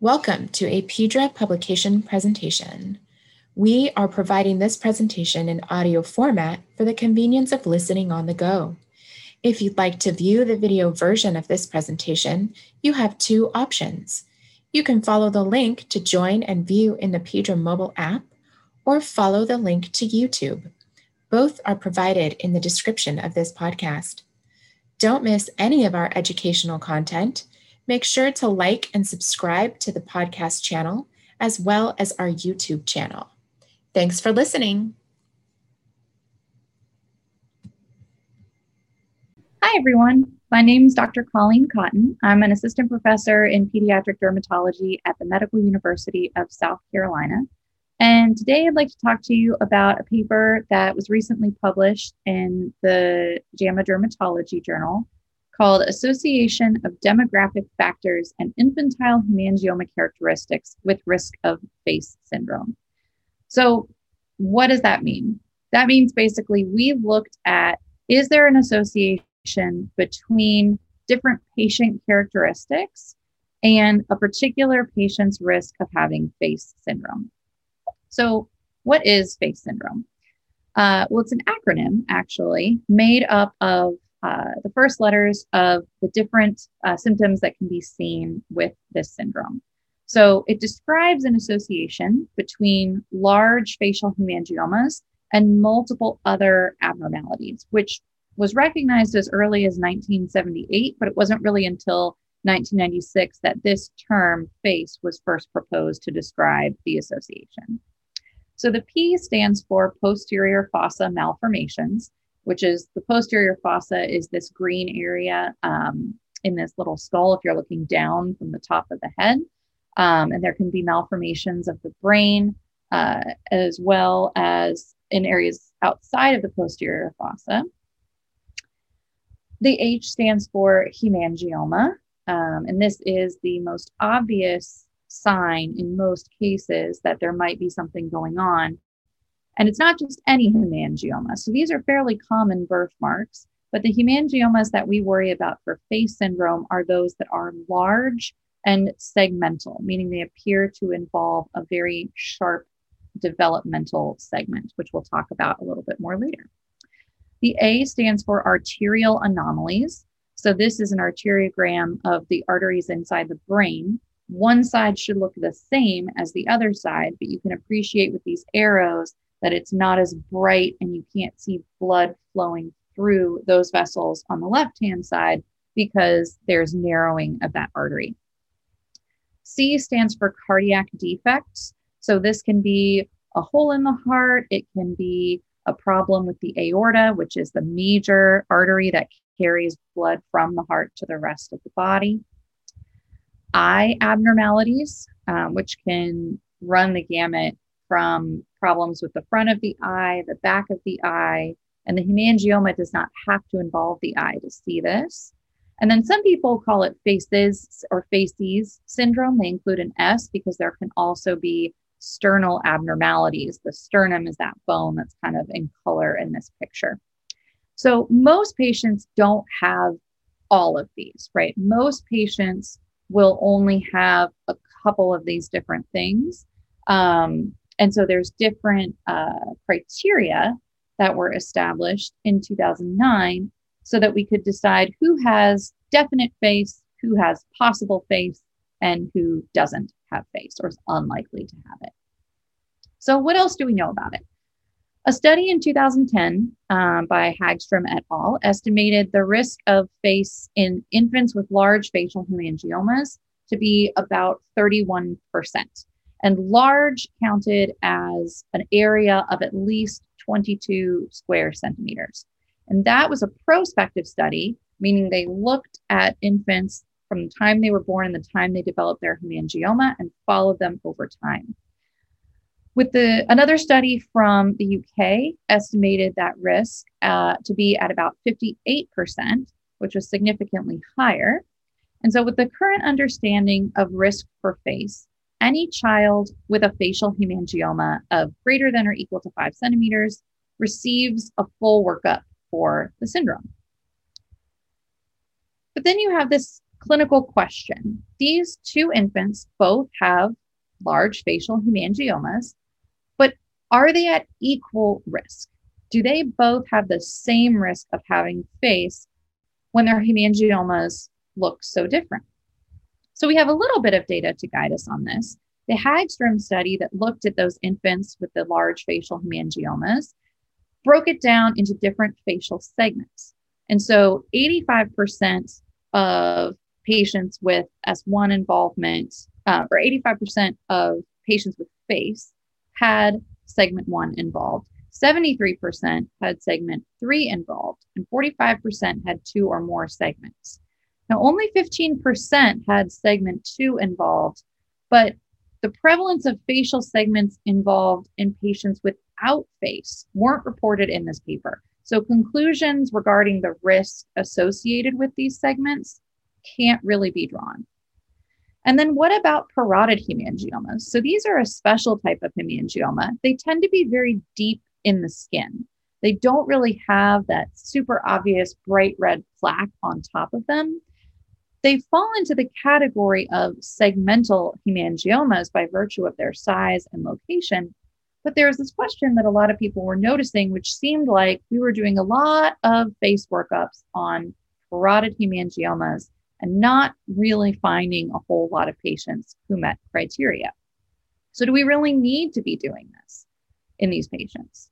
Welcome to a PEDRA publication presentation. We are providing this presentation in audio format for the convenience of listening on the go. If you'd like to view the video version of this presentation, you have two options. You can follow the link to join and view in the PEDRA mobile app, or follow the link to YouTube. Both are provided in the description of this podcast. Don't miss any of our educational content Make sure to like and subscribe to the podcast channel as well as our YouTube channel. Thanks for listening. Hi, everyone. My name is Dr. Colleen Cotton. I'm an assistant professor in pediatric dermatology at the Medical University of South Carolina. And today I'd like to talk to you about a paper that was recently published in the JAMA Dermatology Journal called Association of Demographic Factors and Infantile Hemangioma Characteristics with Risk of PHACE Syndrome. So, what does that mean? That means basically we've looked at is there an association between different patient characteristics and a particular patient's risk of having PHACE syndrome. So, what is PHACE syndrome? Uh, well, it's an acronym actually made up of uh, the first letters of the different uh, symptoms that can be seen with this syndrome. So it describes an association between large facial hemangiomas and multiple other abnormalities, which was recognized as early as 1978, but it wasn't really until 1996 that this term PHACE was first proposed to describe the association. So the P stands for posterior fossa malformations, which is the posterior fossa is this green area um, in this little skull if you're looking down from the top of the head. Um, and there can be malformations of the brain uh, as well as in areas outside of the posterior fossa. The H stands for hemangioma, um, and this is the most obvious sign in most cases that there might be something going on and it's not just any hemangioma. So these are fairly common birthmarks, but the hemangiomas that we worry about for PHACE syndrome are those that are large and segmental, meaning they appear to involve a very sharp developmental segment, which we'll talk about a little bit more later. The A stands for arterial anomalies. So this is an arteriogram of the arteries inside the brain. One side should look the same as the other side, but you can appreciate with these arrows that it's not as bright and you can't see blood flowing through those vessels on the left hand side because there's narrowing of that artery. C stands for cardiac defects. So this can be a hole in the heart, it can be a problem with the aorta, which is the major artery that carries blood from the heart to the rest of the body. Eye abnormalities, um, which can run the gamut from problems with the front of the eye, the back of the eye, and the hemangioma does not have to involve the eye to see this. And then some people call it PHACES or facies syndrome. They include an S because there can also be sternal abnormalities. The sternum is that bone that's kind of in color in this picture. So most patients don't have all of these, right? Most patients will only have a couple of these different things. Um, and so there's different uh, criteria that were established in 2009 so that we could decide who has definite PHACE, who has possible PHACE, and who doesn't have PHACE or is unlikely to have it. So, what else do we know about it? A study in 2010 um, by Haggstrom et al. estimated the risk of PHACE in infants with large facial hemangiomas to be about 31% and large counted as an area of at least 22 square centimeters. And that was a prospective study, meaning they looked at infants from the time they were born and the time they developed their hemangioma and followed them over time. With the another study from the UK estimated that risk uh, to be at about 58%, which was significantly higher. And so, with the current understanding of risk for PHACE, any child with a facial hemangioma of greater than or equal to five centimeters receives a full workup for the syndrome. But then you have this clinical question. These two infants both have large facial hemangiomas, but are they at equal risk? Do they both have the same risk of having PHACE when their hemangiomas look so different? So we have a little bit of data to guide us on this. The Haggstrom study that looked at those infants with the large facial hemangiomas broke it down into different facial segments. And so 85% of patients with S1 involvement, uh, or 85% of patients with PHACE had segment one involved. 73% had segment three involved, and 45% had two or more segments. Now, only 15% had segment two involved, but the prevalence of facial segments involved in patients without PHACE weren't reported in this paper. So, conclusions regarding the risk associated with these segments can't really be drawn. And then, what about parotid hemangiomas? So, these are a special type of hemangioma. They tend to be very deep in the skin. They don't really have that super obvious bright red plaque on top of them they fall into the category of segmental hemangiomas by virtue of their size and location. But there was this question that a lot of people were noticing, which seemed like we were doing a lot of PHACE workups on parotid hemangiomas and not really finding a whole lot of patients who met criteria. So, do we really need to be doing this in these patients?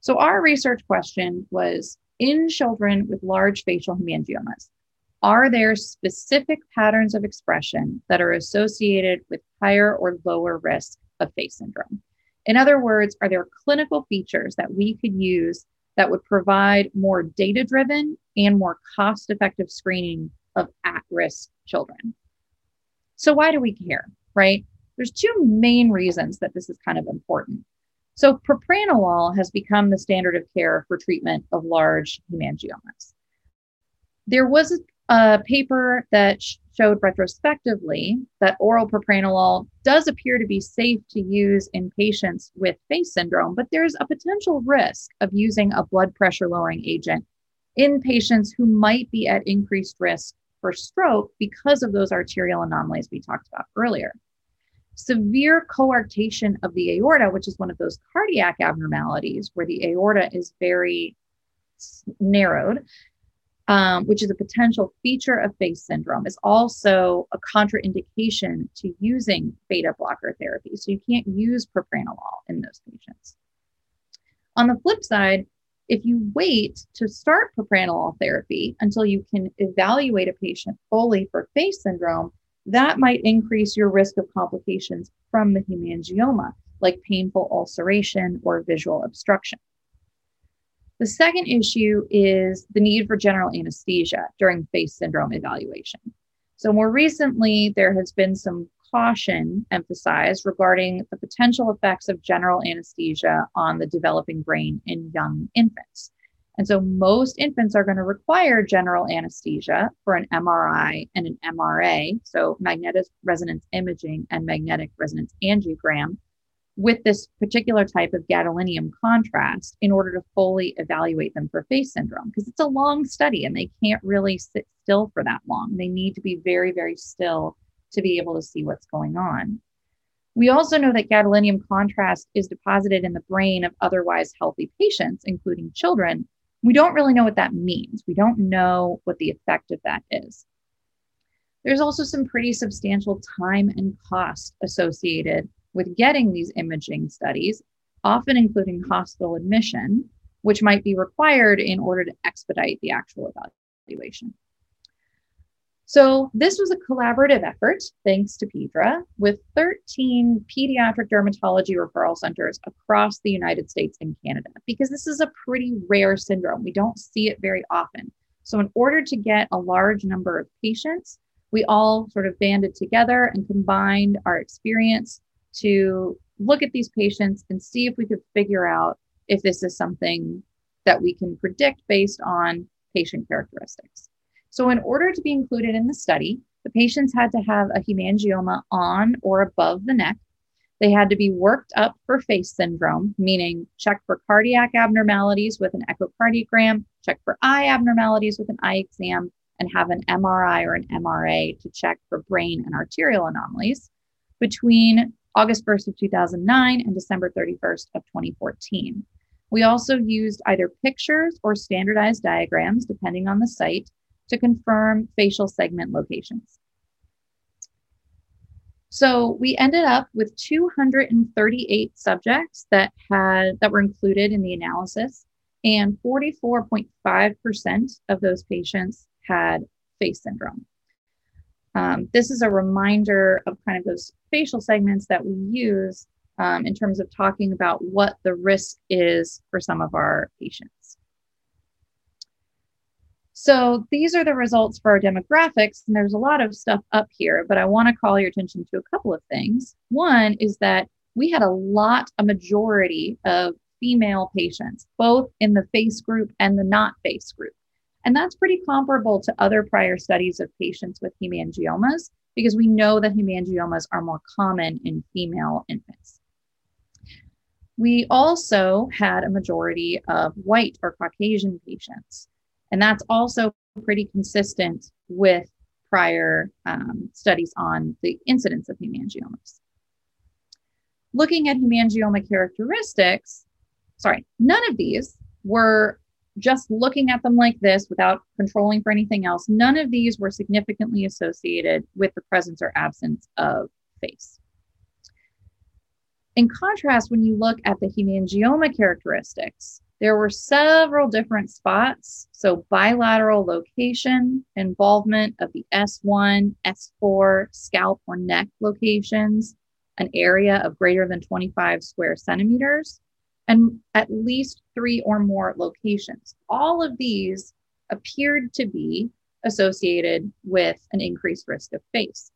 So, our research question was in children with large facial hemangiomas, are there specific patterns of expression that are associated with higher or lower risk of PHACE syndrome? In other words, are there clinical features that we could use that would provide more data driven and more cost effective screening of at risk children? So, why do we care, right? There's two main reasons that this is kind of important. So, propranolol has become the standard of care for treatment of large hemangiomas. There was a paper that showed retrospectively that oral propranolol does appear to be safe to use in patients with PHACE syndrome, but there's a potential risk of using a blood pressure lowering agent in patients who might be at increased risk for stroke because of those arterial anomalies we talked about earlier. Severe coarctation of the aorta, which is one of those cardiac abnormalities where the aorta is very narrowed, um, which is a potential feature of PHACE syndrome, is also a contraindication to using beta blocker therapy. So you can't use propranolol in those patients. On the flip side, if you wait to start propranolol therapy until you can evaluate a patient fully for PHACE syndrome, that might increase your risk of complications from the hemangioma, like painful ulceration or visual obstruction. The second issue is the need for general anesthesia during PHACE syndrome evaluation. So, more recently, there has been some caution emphasized regarding the potential effects of general anesthesia on the developing brain in young infants. And so, most infants are going to require general anesthesia for an MRI and an MRA, so magnetic resonance imaging and magnetic resonance angiogram, with this particular type of gadolinium contrast in order to fully evaluate them for PHACE syndrome because it's a long study and they can't really sit still for that long. They need to be very, very still to be able to see what's going on. We also know that gadolinium contrast is deposited in the brain of otherwise healthy patients, including children. We don't really know what that means. We don't know what the effect of that is. There's also some pretty substantial time and cost associated with getting these imaging studies, often including hospital admission, which might be required in order to expedite the actual evaluation. So, this was a collaborative effort, thanks to PEDRA, with 13 pediatric dermatology referral centers across the United States and Canada, because this is a pretty rare syndrome. We don't see it very often. So, in order to get a large number of patients, we all sort of banded together and combined our experience to look at these patients and see if we could figure out if this is something that we can predict based on patient characteristics. So, in order to be included in the study, the patients had to have a hemangioma on or above the neck. They had to be worked up for PHACE syndrome, meaning check for cardiac abnormalities with an echocardiogram, check for eye abnormalities with an eye exam, and have an MRI or an MRA to check for brain and arterial anomalies between August 1st of 2009 and December 31st of 2014. We also used either pictures or standardized diagrams, depending on the site, to confirm facial segment locations. So we ended up with 238 subjects that had that were included in the analysis, and 44.5% of those patients had PHACE syndrome. Um, this is a reminder of kind of those facial segments that we use um, in terms of talking about what the risk is for some of our patients. So these are the results for our demographics, and there's a lot of stuff up here, but I want to call your attention to a couple of things. One is that we had a lot, a majority of female patients, both in the PHACE group and the not PHACE group. And that's pretty comparable to other prior studies of patients with hemangiomas because we know that hemangiomas are more common in female infants. We also had a majority of white or Caucasian patients. And that's also pretty consistent with prior um, studies on the incidence of hemangiomas. Looking at hemangioma characteristics, sorry, none of these were just looking at them like this without controlling for anything else. None of these were significantly associated with the presence or absence of PHACE. In contrast, when you look at the hemangioma characteristics, there were several different spots. So, bilateral location, involvement of the S1, S4, scalp or neck locations, an area of greater than 25 square centimeters, and at least three or more locations. All of these appeared to be associated with an increased risk of PHACE.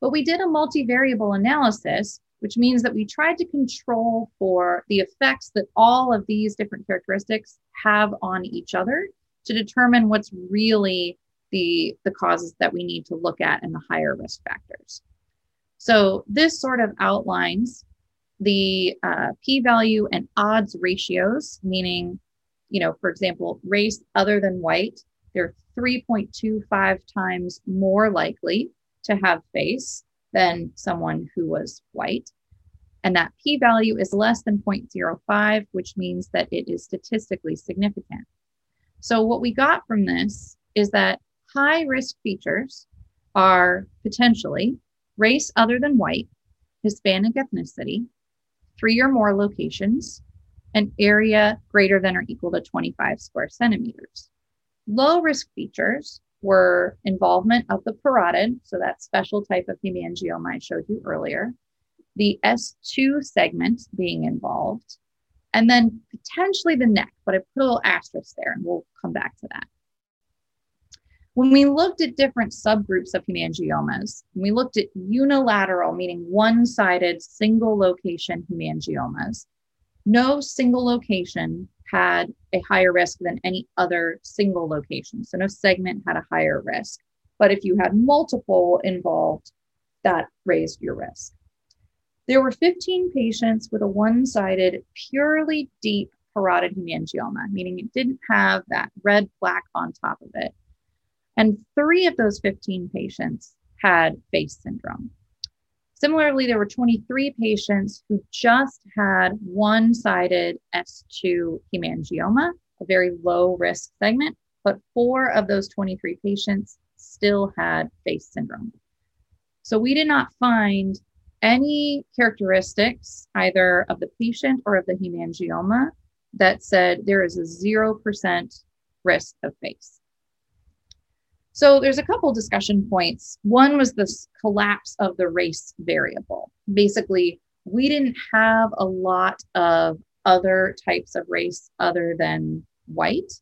But we did a multivariable analysis which means that we tried to control for the effects that all of these different characteristics have on each other to determine what's really the, the causes that we need to look at and the higher risk factors. So this sort of outlines the uh, p-value and odds ratios, meaning, you know, for example, race other than white, they're 3.25 times more likely to have PHACE than someone who was white. And that p value is less than 0.05, which means that it is statistically significant. So, what we got from this is that high risk features are potentially race other than white, Hispanic ethnicity, three or more locations, an area greater than or equal to 25 square centimeters. Low risk features were involvement of the parotid, so that special type of hemangioma I showed you earlier, the S2 segment being involved, and then potentially the neck, but I put a little asterisk there and we'll come back to that. When we looked at different subgroups of hemangiomas, we looked at unilateral, meaning one sided single location hemangiomas, no single location had a higher risk than any other single location. So no segment had a higher risk. But if you had multiple involved, that raised your risk. There were 15 patients with a one sided, purely deep parotid hemangioma, meaning it didn't have that red plaque on top of it. And three of those 15 patients had PHACE syndrome. Similarly, there were 23 patients who just had one sided S2 hemangioma, a very low risk segment, but four of those 23 patients still had PHACE syndrome. So we did not find any characteristics either of the patient or of the hemangioma that said there is a 0% risk of PHACE. So there's a couple discussion points. One was this collapse of the race variable. Basically, we didn't have a lot of other types of race other than white.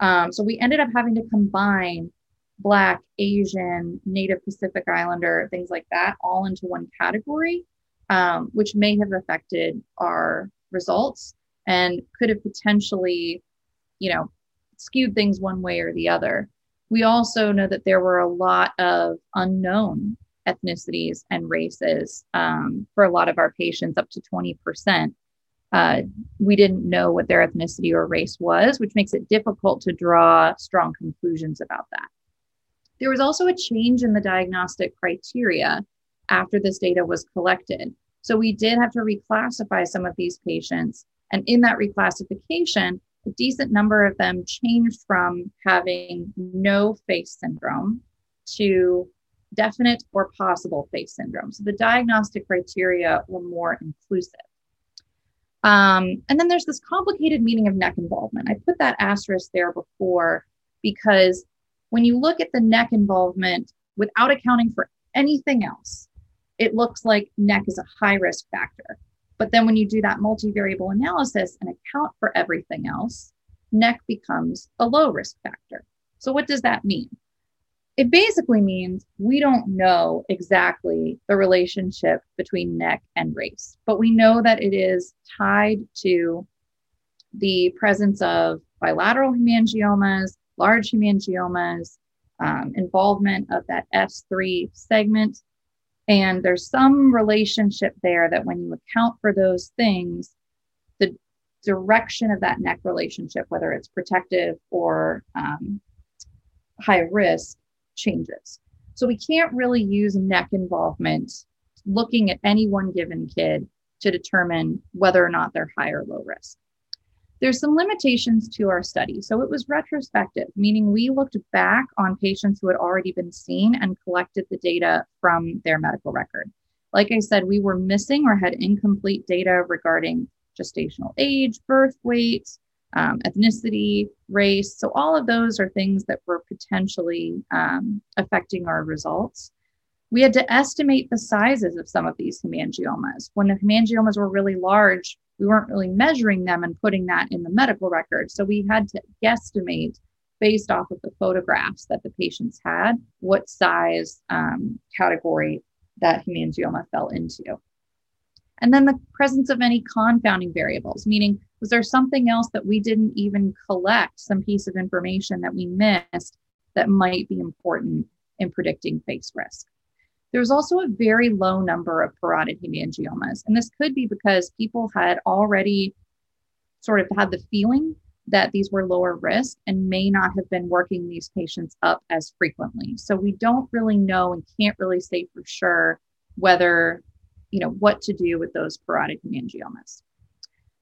Um, so we ended up having to combine Black, Asian, Native Pacific Islander, things like that, all into one category, um, which may have affected our results and could have potentially, you know, skewed things one way or the other. We also know that there were a lot of unknown ethnicities and races um, for a lot of our patients, up to 20%. uh, we didn't know what their ethnicity or race was, which makes it difficult to draw strong conclusions about that. There was also a change in the diagnostic criteria after this data was collected. So we did have to reclassify some of these patients. And in that reclassification, a decent number of them changed from having no PHACE syndrome to definite or possible PHACE syndrome. So the diagnostic criteria were more inclusive. Um, and then there's this complicated meaning of neck involvement. I put that asterisk there before because when you look at the neck involvement without accounting for anything else, it looks like neck is a high risk factor. But then when you do that multivariable analysis and account for everything else, neck becomes a low risk factor. So, what does that mean? It basically means we don't know exactly the relationship between neck and race, but we know that it is tied to the presence of bilateral hemangiomas, large hemangiomas, um, involvement of that S3 segment. And there's some relationship there that when you account for those things, the direction of that neck relationship, whether it's protective or um, high risk, changes. So we can't really use neck involvement looking at any one given kid to determine whether or not they're high or low risk. There's some limitations to our study. So it was retrospective, meaning we looked back on patients who had already been seen and collected the data from their medical record. Like I said, we were missing or had incomplete data regarding gestational age, birth weight, um, ethnicity, race. So, all of those are things that were potentially um, affecting our results. We had to estimate the sizes of some of these hemangiomas. When the hemangiomas were really large, we weren't really measuring them and putting that in the medical record. So, we had to guesstimate based off of the photographs that the patients had what size um, category that hemangioma fell into. And then the presence of any confounding variables, meaning was there something else that we didn't even collect, some piece of information that we missed that might be important in predicting PHACE risk? There's also a very low number of parotid hemangiomas. And this could be because people had already sort of had the feeling that these were lower risk and may not have been working these patients up as frequently. So we don't really know and can't really say for sure whether you know, what to do with those parotid hemangiomas.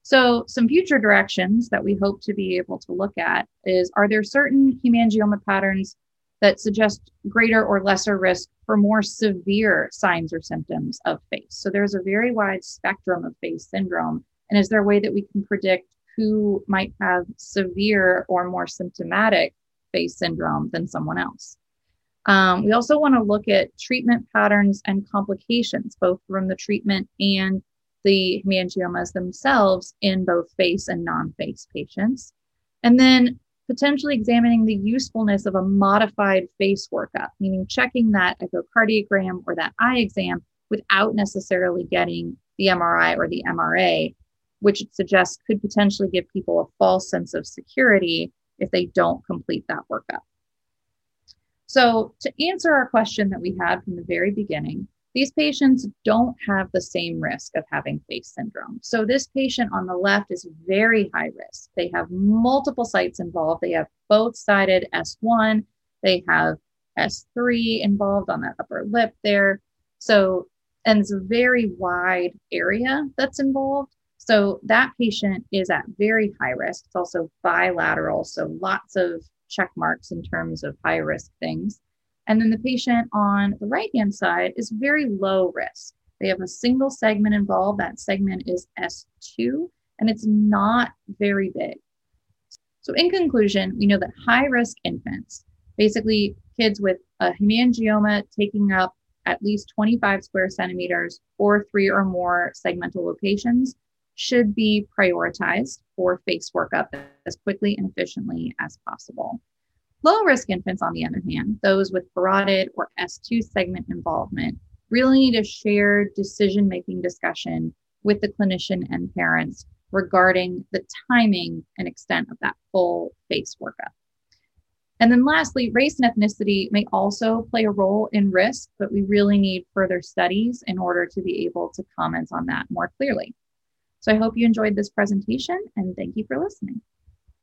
So, some future directions that we hope to be able to look at is are there certain hemangioma patterns that suggest greater or lesser risk for more severe signs or symptoms of PHACE? So, there's a very wide spectrum of PHACE syndrome. And is there a way that we can predict who might have severe or more symptomatic PHACE syndrome than someone else? Um, we also want to look at treatment patterns and complications, both from the treatment and the hemangiomas themselves in both PHACE and non PHACE patients. And then potentially examining the usefulness of a modified PHACE workup, meaning checking that echocardiogram or that eye exam without necessarily getting the MRI or the MRA, which it suggests could potentially give people a false sense of security if they don't complete that workup. So, to answer our question that we had from the very beginning, these patients don't have the same risk of having PHACE syndrome. So, this patient on the left is very high risk. They have multiple sites involved. They have both sided S1, they have S3 involved on that upper lip there. So, and it's a very wide area that's involved. So, that patient is at very high risk. It's also bilateral. So, lots of check marks in terms of high risk things. And then the patient on the right hand side is very low risk. They have a single segment involved. That segment is S2, and it's not very big. So, in conclusion, we know that high risk infants, basically kids with a hemangioma taking up at least 25 square centimeters or three or more segmental locations, should be prioritized for PHACE workup as quickly and efficiently as possible. Low risk infants, on the other hand, those with parotid or S2 segment involvement, really need a shared decision making discussion with the clinician and parents regarding the timing and extent of that full PHACE workup. And then lastly, race and ethnicity may also play a role in risk, but we really need further studies in order to be able to comment on that more clearly. So I hope you enjoyed this presentation and thank you for listening.